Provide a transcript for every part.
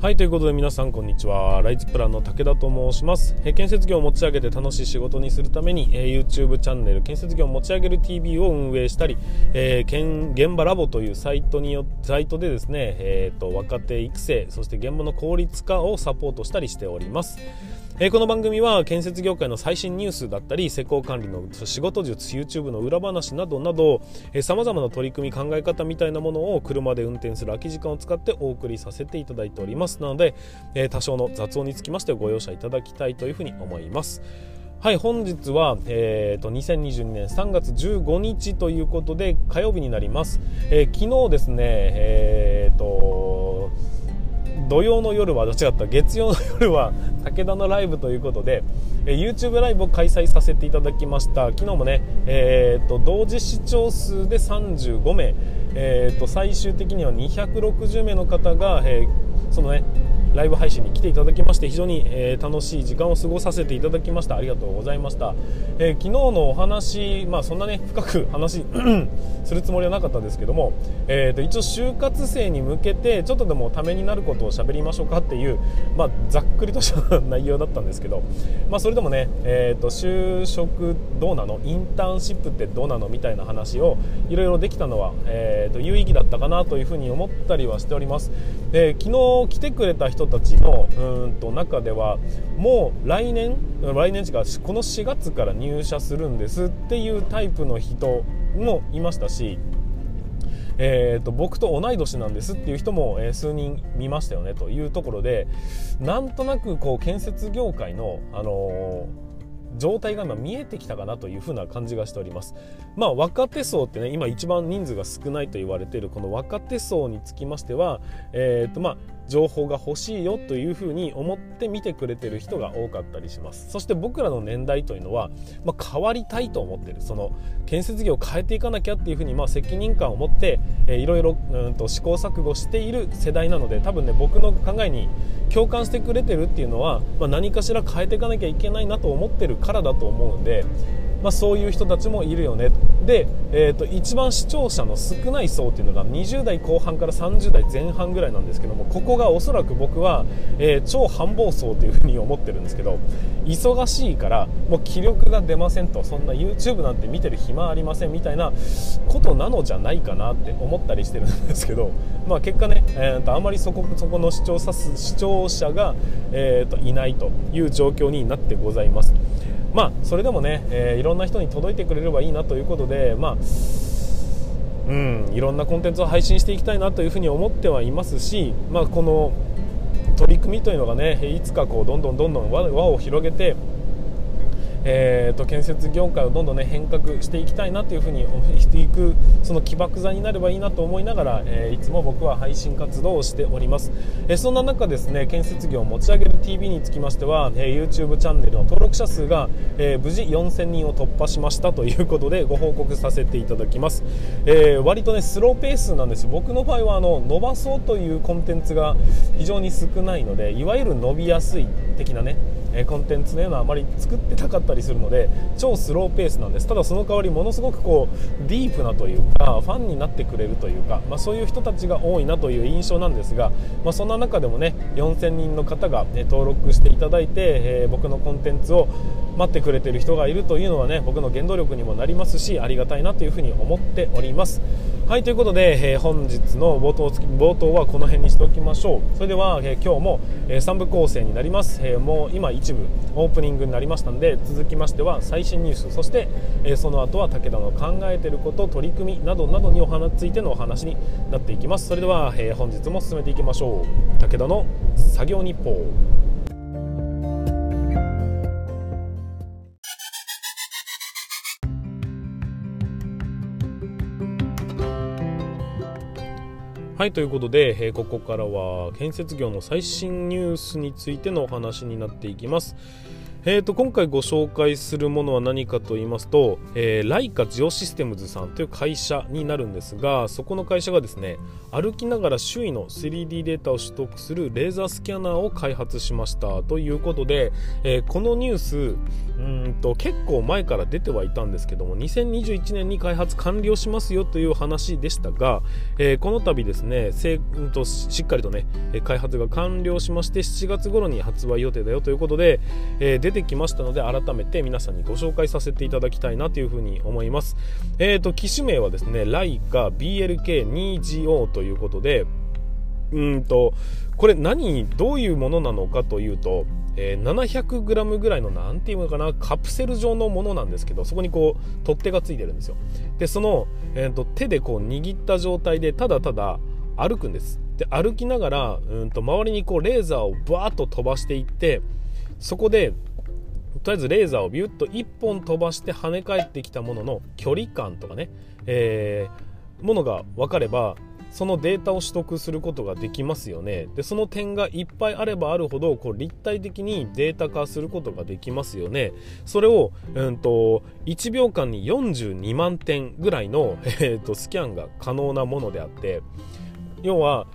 はいということで皆さんこんにちは。ライツプランの武田と申します、え建設業を持ち上げて楽しい仕事にするために、え YouTube チャンネル建設業を持ち上げる TV を運営したり、えー、現場ラボというサイトによサイトでですね、えーと若手育成そして現場の効率化をサポートしたりしております。えこの番組は建設業界の最新ニュースだったり施工管理の仕事術 YouTube の裏話などなどさまざまな取り組み考え方みたいなものを車で運転する空き時間を使ってお送りさせていただいております。なので、え多少の雑音につきましてご容赦いただきたいというふうに思います。はい本日は、えーと、2022年3月15日ということで火曜日になります、えー、昨日ですねえっ、ー、と土曜の夜はどった月曜の夜は 武田のライブということで、え YouTube ライブを開催させていただきました。昨日もね、えーと、同時視聴数で35名、えーと、最終的には260名の方が、えー、そのねライブ配信に来ていただきまして非常に、えー、楽しい時間を過ごさせていただきました。ありがとうございました、えー、昨日のお話まあそんなね深く話 するつもりはなかったですけども、えーと、一応就活生に向けてちょっとでもためになることを喋りましょうかっていう、まあ、ざっくりとした内容だったんですけど、まあ、それでもね、えーと、就職どうなの？インターンシップってどうなの？みたいな話をいろいろできたのは、えーと、有意義だったかなというふうに思ったりはしております、で昨日来てくれた人たちのうんと中ではもう来年来年違うこの4月から入社するんですっていうタイプの人もいましたし、えーと、僕と同い年なんですっていう人も、え、数人見ましたよねというところでなんとなくこう建設業界の、あの状態が今見えてきたかなというふうな感じがしております。まあ若手層ってね今一番人数が少ないと言われているこの若手層につきましては、えーとまあ、情報が欲しいよというふうに思って見てくれてる人が多かったりします。そして僕らの年代というのは、まあ、変わりたいと思ってる。その建設業を変えていかなきゃっていうふうに、まあ、責任感を持って、えー、いろいろうんと試行錯誤している世代なので多分ね僕の考えに共感してくれてるっていうのは、まあ、何かしら変えていかなきゃいけないなと思ってるからだと思うんでまあ、そういう人たちもいるよねで、えーと、一番視聴者の少ない層っていうのが20代後半から30代前半ぐらいなんですけどもここがおそらく僕は、えー、超繁忙層というふうに思ってるんですけど忙しいからもう気力が出ませんとそんな YouTube なんて見てる暇ありませんみたいなことなのじゃないかなって思ったりしてるんですけど、まあ、結果ね、えーと、あまりそこそこの視聴視聴者が、えーといないという状況になってございます。まあそれでもね、えー、いろんな人に届いてくれればいいなということでまあうんいろんなコンテンツを配信していきたいなというふうに思ってはいますし、まあ、この取り組みというのがねいつかこうどんどんどんどん輪を広げてえーと、建設業界をどんどん、ね、変革していきたいなというふうにしていくその起爆剤になればいいなと思いながら、えー、いつも僕は配信活動をしております、えー、そんな中ですね建設業を持ち上げる TV につきましては、えー、YouTube チャンネルの登録者数が、えー、無事4000人を突破しましたということでご報告させていただきます、えー、割とねスローペースなんです僕の場合はあの伸ばそうというコンテンツが非常に少ないのでいわゆる伸びやすい的なねえコンテンツのようなあまり作ってなかったりするので超スローペースなんです。ただその代わりものすごくこうディープなというかファンになってくれるというか、まあ、そういう人たちが多いなという印象なんですが、まあ、そんな中でもね4000人の方が、ね、登録していただいて、えー、僕のコンテンツを待ってくれてる人がいるというのはね僕の原動力にもなりますしありがたいなというふうに思っております。はいということで、えー、本日の冒頭冒頭はこの辺にしておきましょう。それでは、えー、今日も、え、3部構成になります、えもう今一部オープニングになりましたので続きましては最新ニュースそして、えその後は武田の考えていること取り組みなどなどにお話ついてのお話になっていきます。それでは、え本日も進めていきましょう。武田の作業日報。はいということで、えー、ここからは建設業の最新ニュースについてのお話になっていきます。えー、と今回ご紹介するものは何かと言いますと、えー、ライカジオシステムズさんという会社になるんですがそこの会社がですね歩きながら周囲の 3D データを取得するレーザースキャナーを開発しましたということで、えー、このニュースうんと結構前から出てはいたんですけども2021年に開発完了しますよという話でしたが、えー、この度ですねせ、うんと、しっかりとね開発が完了しまして7月頃に発売予定だよということで、えー、出てきましたので改めて皆さんにご紹介させていただきたいなというふうに思います、えーと、機種名はですねライカ BLK2GO ということでうんとこれ何どういうものなのかというとえー、700g ぐらいの何ていうのかなカプセル状のものなんですけどそこにこう取っ手がついてるんですよ。でその、えーと、手でこう握った状態でただただ歩くんです。で歩きながらうんと周りにこうレーザーをバーッと飛ばしていってそこでとりあえずレーザーをビュッと1本飛ばして跳ね返ってきたものの距離感とかね、えー、ものが分かればそのデータを取得することができますよね。でその点がいっぱいあればあるほどこう立体的にデータ化することができますよね。それを、うんと、1秒間に42万点ぐらいの、えーと、スキャンが可能なものであって要は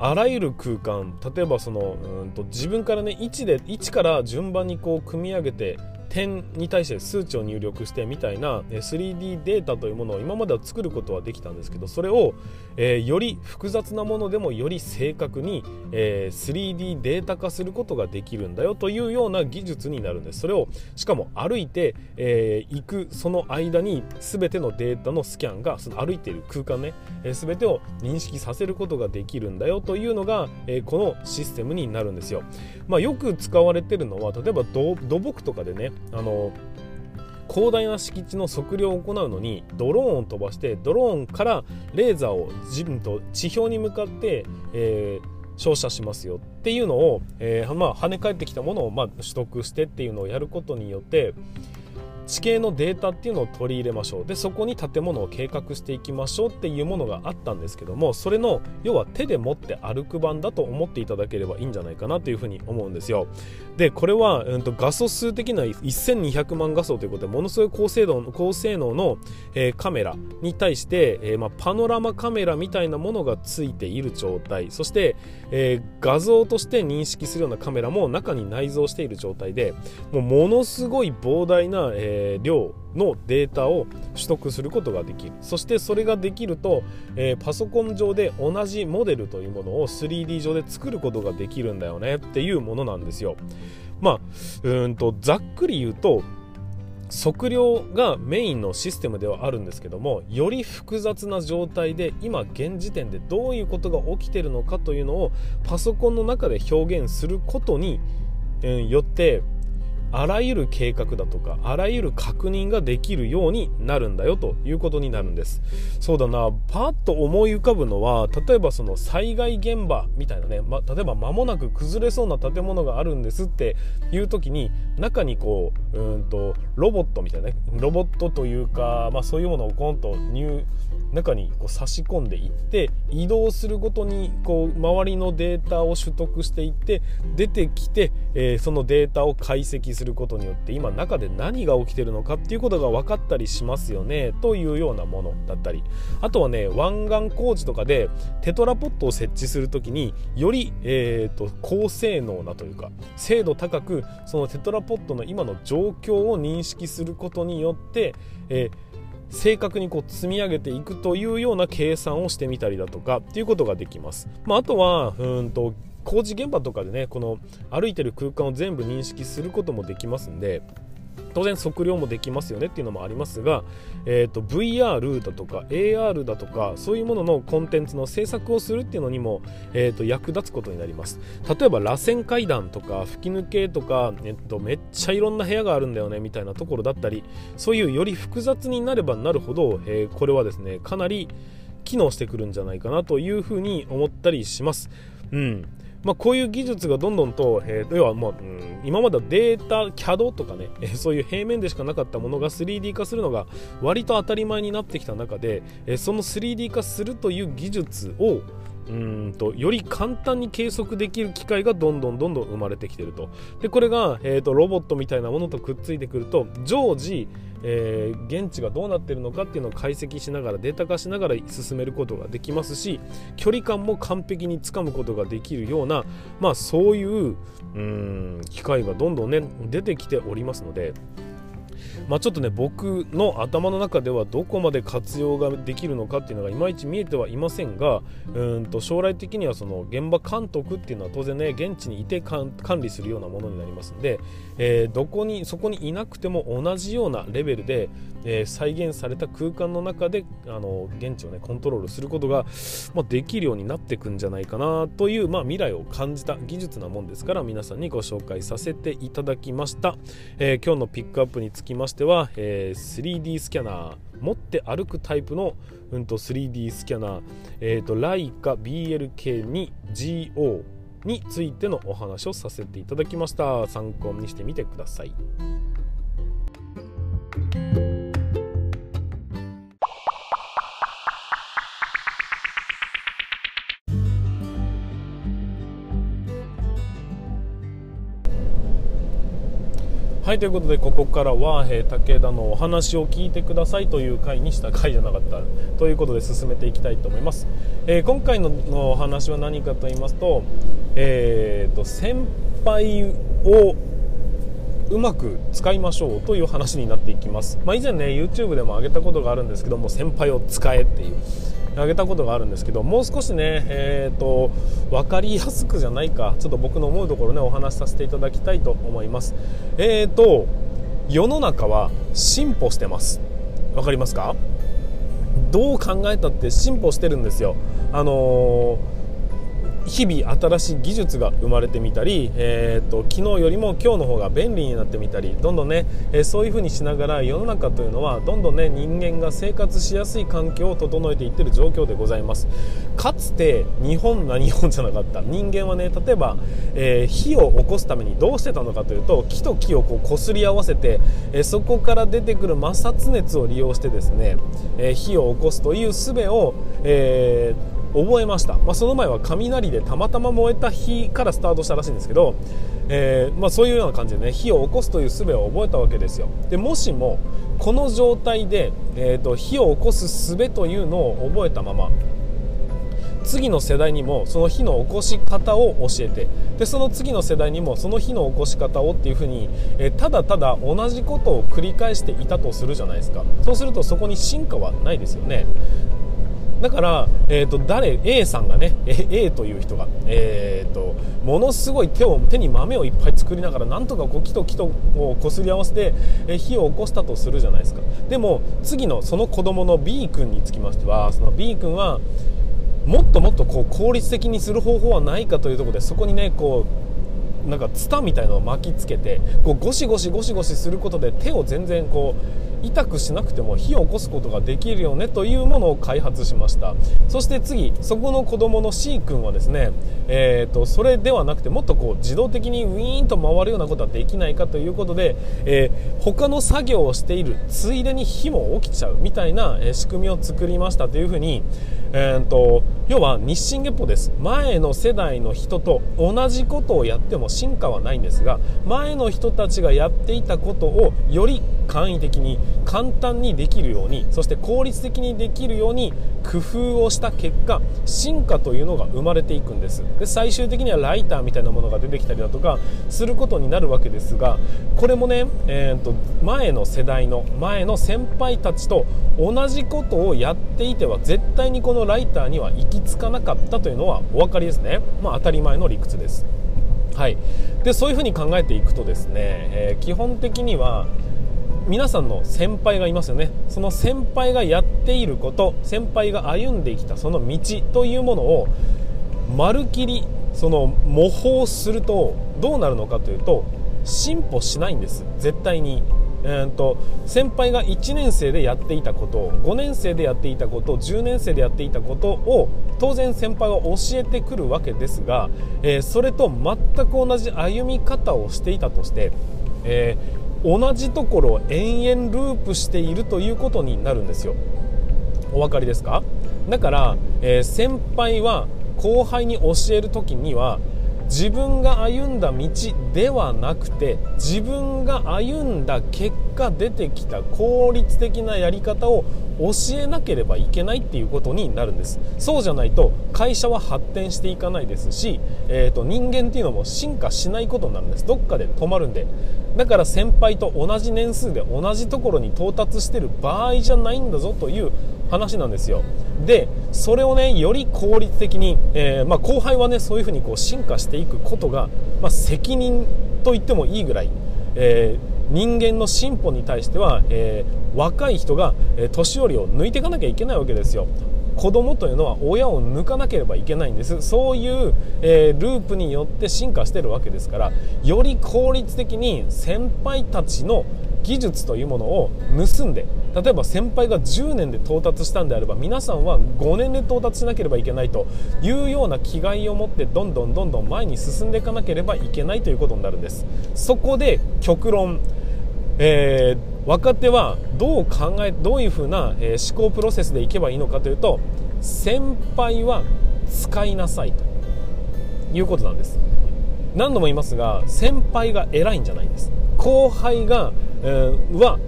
あらゆる空間例えばそのうんと自分からね位置で位置から順番にこう組み上げて点に対して数値を入力してみたいな 3D データというものを今までは作ることはできたんですけどそれを、えー、より複雑なものでもより正確に、えー、3D データ化することができるんだよというような技術になるんです。それをしかも歩いて、えー、行くその間に全てのデータのスキャンがその歩いている空間ね、えー、全てを認識させることができるんだよというのが、えー、このシステムになるんですよ、まあ、よく使われてるのは例えば土木とかでねあの広大な敷地の測量を行うのにドローンを飛ばしてドローンからレーザーを自分と地表に向かって、えー照射しますよ。っていうのを、えー、まあ、跳ね返ってきたものを、まあ、取得してっていうのをやることによって地形のデータっていうのを取り入れましょう。でそこに建物を計画していきましょうっていうものがあったんですけどもそれの要は手で持って歩く版だと思っていただければいいんじゃないかなというふうに思うんですよ。でこれは、うんと、画素数的な1200万画素ということでものすごい高精度高性能の、えー、カメラに対して、えー、ま、パノラマカメラみたいなものがついている状態。そして、えー、画像として認識するようなカメラも中に内蔵している状態でもうものすごい膨大な、えーえー、量のデータを取得することができる。そしてそれができると、えー、パソコン上で同じモデルというものを 3D 上で作ることができるんだよね。っていうものなんですよ。まあうんとざっくり言うと測量がメインのシステムではあるんですけどもより複雑な状態で今現時点でどういうことが起きてるのかというのをパソコンの中で表現することによってあらゆる計画だとかあらゆる確認ができるようになるんだよということになるんです。そうだな。パッと思い浮かぶのは例えばその災害現場みたいなね、ま、例えば間もなく崩れそうな建物があるんですっていう時に中にこううんとロボットみたいなねロボットというか、まあ、そういうものをコンと入中にこう差し込んでいって移動するごとにこう周りのデータを取得していって出てきて、えー、そのデータを解析することによって今中で何が起きてるのかっていうことが分かったりしますよねというようなものだったり。あとはね湾岸工事とかでテトラポットを設置する時により、えーと、高性能なというか精度高くそのテトラポットの今の状況を認識することによって、えー正確にこう積み上げていくというような計算をしてみたりだとかっていうことができます。まあ、あとはうんと工事現場とかでねこの歩いてる空間を全部認識することもできますんで当然測量もできますよねっていうのもありますが、えーと、VR だとか AR だとかそういうもののコンテンツの制作をするっていうのにも、えーと、役立つことになります例えば螺旋階段とか吹き抜けとか、えーと、めっちゃいろんな部屋があるんだよねみたいなところだったりそういうより複雑になればなるほど、えー、これはですねかなり機能してくるんじゃないかなというふうに思ったりします。うんまあ、こういう技術がどんどんと、えー、要は、まあうん、今まではデータ CAD とかね、えー、そういう平面でしかなかったものが 3D 化するのが割と当たり前になってきた中で、えー、その 3D 化するという技術をうんとより簡単に計測できる機械がどんどんどんどん生まれてきてるとでこれが、えーと、ロボットみたいなものとくっついてくると常時、えー、現地がどうなってるのかっていうのを解析しながらデータ化しながら進めることができますし距離感も完璧につかむことができるような、まあ、そういううん機械がどんどんね出てきておりますので。まあ、ちょっとね僕の頭の中ではどこまで活用ができるのかっていうのがいまいち見えてはいませんがうんと将来的にはその現場監督っていうのは当然ね現地にいて管理するようなものになりますんで、えー、どこにそこにいなくても同じようなレベルで、えー、再現された空間の中であの現地をねコントロールすることが、まあ、できるようになっていくんじゃないかなという、まあ、未来を感じた技術なもんですから皆さんにご紹介させていただきました、えー、今日のピックアップにつきましては、えー、3D スキャナー持って歩くタイプの、うん、と 3D スキャナー、えーと、ライカ BLK2GO についてのお話をさせていただきました参考にしてみてください。はいということでここからは、え、武田のお話を聞いてくださいという回にした回じゃなかった。ということで進めていきたいと思います、えー、今回のお話は何かと言いますと,、えーと、先輩をうまく使いましょうという話になっていきます、まあ、以前ね YouTube でも上げたことがあるんですけども先輩を使えっていう。あげたことがあるんですけどもう少しね、えーと、分かりやすくじゃないかちょっと僕の思うところねお話しさせていただきたいと思います。えーと世の中は進歩してます。分かりますか？どう考えたって進歩してるんですよ。あのー日々新しい技術が生まれてみたり、えーと、昨日よりも今日の方が便利になってみたりどんどんね、えー、そういう風にしながら世の中というのはどんどんね人間が生活しやすい環境を整えていってる状況でございます。かつて日本な日本じゃなかった。人間はね例えば、えー、火を起こすためにどうしてたのかというと木と木をこう擦り合わせて、えー、そこから出てくる摩擦熱を利用してですね、え火を起こすという術を、えー覚えました、まあ、その前は雷でたまたま燃えた火からスタートしたらしいんですけど、えー、まあ、そういうような感じでね火を起こすという術を覚えたわけですよ。でもしもこの状態で、えーと、火を起こす術というのを覚えたまま次の世代にもその火の起こし方を教えてでその次の世代にもその火の起こし方をっていうふうに、えー、ただただ同じことを繰り返していたとするじゃないですか。そうするとそこに進化はないですよね。だから、えーと、誰？A さんがね A という人が、えーと、ものすごい手を手に豆をいっぱい作りながらなんとかこう木と木とをこすり合わせて、火を起こしたとするじゃないですか。でも次のその子供の B 君につきましてはその B 君はもっともっとこう効率的にする方法はないかというところでそこにねこうなんかツタみたいなのを巻きつけてこうゴシゴシゴシゴシすることで手を全然こう痛くしなくても火を起こすことができるよねというものを開発しました。そして次そこの子供の C 君はですね、えーと、それではなくてもっとこう自動的にウィーンと回るようなことはできないかということで、えー、他の作業をしているついでに火も起きちゃうみたいな、仕組みを作りましたというふうに、えーと、要は日進月歩です。前の世代の人と同じことをやっても進化はないんですが前の人たちがやっていたことをより簡易的に簡単にできるようにそして効率的にできるように工夫をした結果進化というのが生まれていくんです。で最終的にはライターみたいなものが出てきたりだとかすることになるわけですがこれもね、えーと、前の世代の前の先輩たちと同じことをやっていては絶対にこののライターには行き着かなかったというのはお分かりですね、まあ、当たり前の理屈です。はい、でそういうふうに考えていくとですね、えー、基本的には皆さんの先輩がいますよねその先輩がやっていること先輩が歩んできたその道というものをまるきりその模倣するとどうなるのかというと進歩しないんです絶対に。えーと、先輩が1年生でやっていたこと5年生でやっていたこと10年生でやっていたことを当然先輩は教えてくるわけですが、えー、それと全く同じ歩み方をしていたとして、え同じところを延々ループしているということになるんですよ。お分かりですか？だから、えー、先輩は後輩に教える時には自分が歩んだ道ではなくて自分が歩んだ結果出てきた効率的なやり方を教えなければいけないっていうことになるんです。そうじゃないと会社は発展していかないですし、えーと、人間っていうのも進化しないことになるんです。どっかで止まるんで。だから先輩と同じ年数で同じところに到達してる場合じゃないんだぞという話なんですよ。でそれをねより効率的に、えー、まあ、後輩はねそういうふうにこう進化していくことが、まあ、責任と言ってもいいぐらい、えー、人間の進歩に対しては、えー、若い人が、年寄りを抜いていかなきゃいけないわけですよ。子供というのは親を抜かなければいけないんです。そういう、えー、ループによって進化してるわけですからより効率的に先輩たちの技術というものを盗んで例えば先輩が10年で到達したんであれば皆さんは5年で到達しなければいけないというような気概を持ってどんどんどんどん前に進んでいかなければいけないということになるんです。そこで極論、えー、若手はどう考えどういうふうな、え、思考プロセスでいけばいいのかというと先輩は使いなさいということなんです。何度も言いますが先輩が偉いんじゃないんです。後輩が、えー、は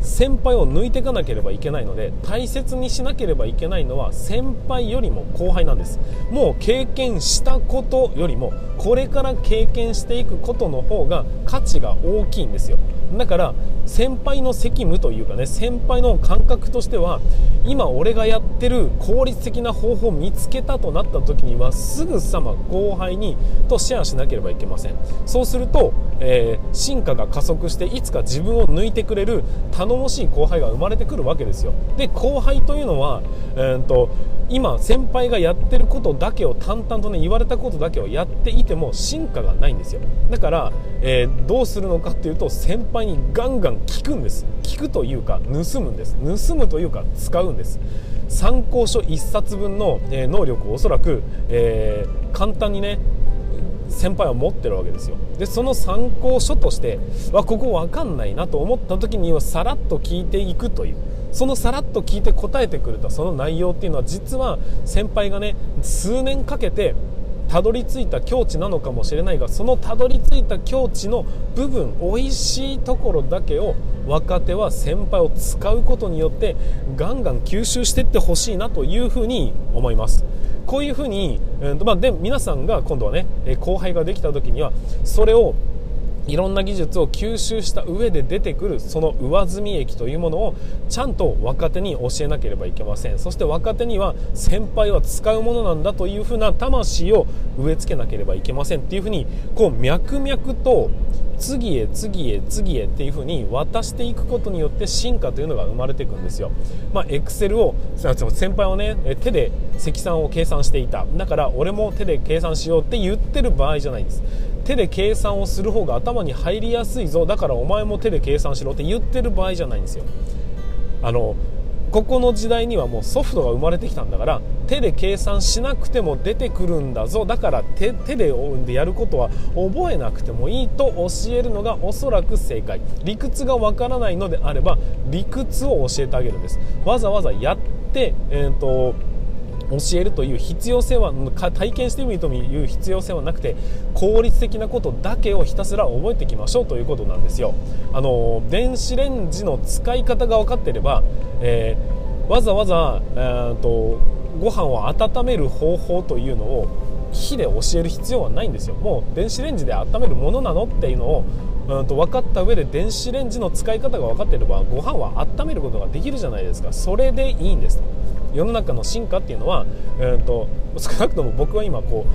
先輩を抜いていかなければいけないので大切にしなければいけないのは先輩よりも後輩なんです。もう経験したことよりもこれから経験していくことの方が価値が大きいんですよ。だから先輩の責務というかね先輩の感覚としては今俺がやってる効率的な方法を見つけたとなった時にはすぐさま後輩にとシェアしなければいけません。そうすると、えー、進化が加速していつか自分を抜いてくれる楽頼もしい後輩が生まれてくるわけですよ。で後輩というのは、えーと今先輩がやってることだけを淡々とね言われたことだけをやっていても進化がないんですよ。だから、えー、どうするのかっていうと先輩にガンガン聞くんです。聞くというか盗むんです。盗むというか使うんです。参考書1冊分の、え能力をおそらく、えー、簡単にね先輩は持ってるわけですよ。でその参考書としてわここ分かんないなと思った時にはさらっと聞いていくという。そのさらっと聞いて答えてくれたその内容っていうのは実は先輩がね数年かけてたどり着いた境地なのかもしれないがそのたどり着いた境地の部分美味しいところだけを若手は先輩を使うことによってガンガン吸収していってほしいなというふうに思います。こういうふうに、えーとまあ、で皆さんが今度はね後輩ができた時にはそれをいろんな技術を吸収した上で出てくるその上積み益というものをちゃんと若手に教えなければいけません。そして若手には先輩は使うものなんだというふうな魂を植え付けなければいけませんっていうふうにこう脈々と次へ次へ次へっていうふうに渡していくことによって進化というのが生まれていくんですよ。まあ、エクセルを先輩はね手で積算を計算していた。だから俺も手で計算しようって言ってる場合じゃないです。手で計算をする方が頭に入りやすいぞ。だからお前も手で計算しろって言ってる場合じゃないんですよ。あのここの時代にはもうソフトが生まれてきたんだから手で計算しなくても出てくるんだぞ。だから手手でやることは覚えなくてもいいと教えるのがおそらく正解。理屈がわからないのであれば理屈を教えてあげるんです。わざわざやって、えーと教えるという必要性は体験してみるという必要性はなくて効率的なことだけをひたすら覚えていきましょうということなんですよ。あの電子レンジの使い方が分かっていれば、えー、わざわざ、えーと、ご飯を温める方法というのを火で教える必要はないんですよ。もう電子レンジで温めるものなのっていうのをうんと分かった上で電子レンジの使い方が分かっていればご飯は温めることができるじゃないですか。それでいいんですと。世の中の進化っていうのは、えーと、少なくとも僕は今こ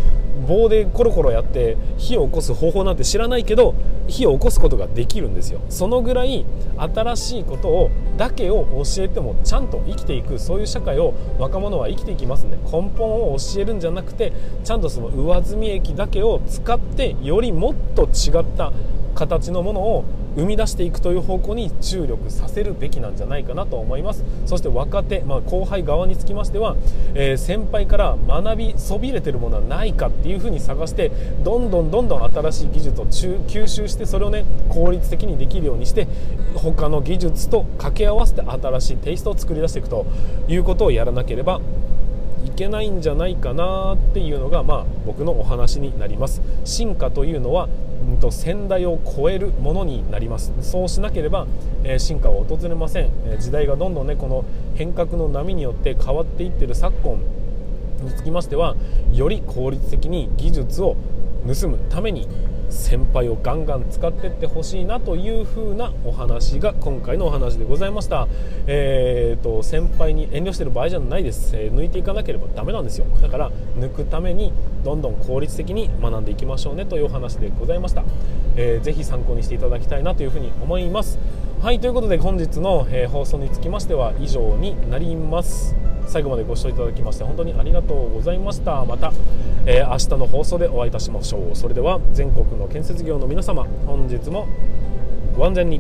う棒でコロコロやって火を起こす方法なんて知らないけど火を起こすことができるんですよ。そのぐらい新しいことをだけを教えてもちゃんと生きていくそういう社会を若者は生きていきますんで根本を教えるんじゃなくてちゃんとその上積み液だけを使ってよりもっと違った形のものを生み出していくという方向に注力させるべきなんじゃないかなと思います。そして若手、まあ、後輩側につきましては、えー、先輩から学びそびれてるものはないかっていうふうに探してどんどんどんどん新しい技術を吸収してそれをね効率的にできるようにして他の技術と掛け合わせて新しいテイストを作り出していくということをやらなければいけけないんじゃないかなっていうのが、まあ、僕のお話になります。進化というのは、うん、と先代を超えるものになります。そうしなければ、えー、進化は訪れません、えー、時代がどんどんねこの変革の波によって変わっていってる昨今につきましてはより効率的に技術を盗むために先輩をガンガン使っていってほしいなという風なお話が今回のお話でございました、えーと、先輩に遠慮してる場合じゃないです、えー、抜いていかなければダメなんですよ。だから抜くためにどんどん効率的に学んでいきましょうねというお話でございました、えー、ぜひ参考にしていただきたいなというふうに思います。はいということで本日の、え、放送につきましては以上になります。最後までご視聴いただきまして本当にありがとうございました。また、えー、明日の放送でお会いいたしましょう。それでは全国の建設業の皆様本日もご安全に。